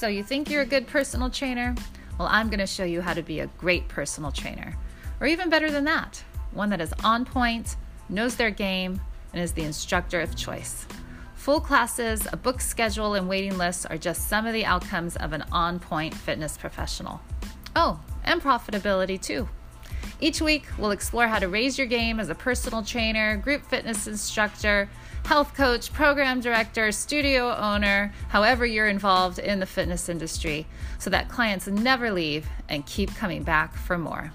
So, you think you're a good personal trainer? Well, I'm going to show you how to be a great personal trainer. Or even better than that, one that is on point, knows their game, and is the instructor of choice. Full classes, a book schedule, and waiting lists are just some of the outcomes of an on point fitness professional. Oh, and profitability too. Each week, we'll explore how to raise your game as a personal trainer, group fitness instructor, health coach, program director, studio owner, however you're involved in the fitness industry, so that clients never leave and keep coming back for more.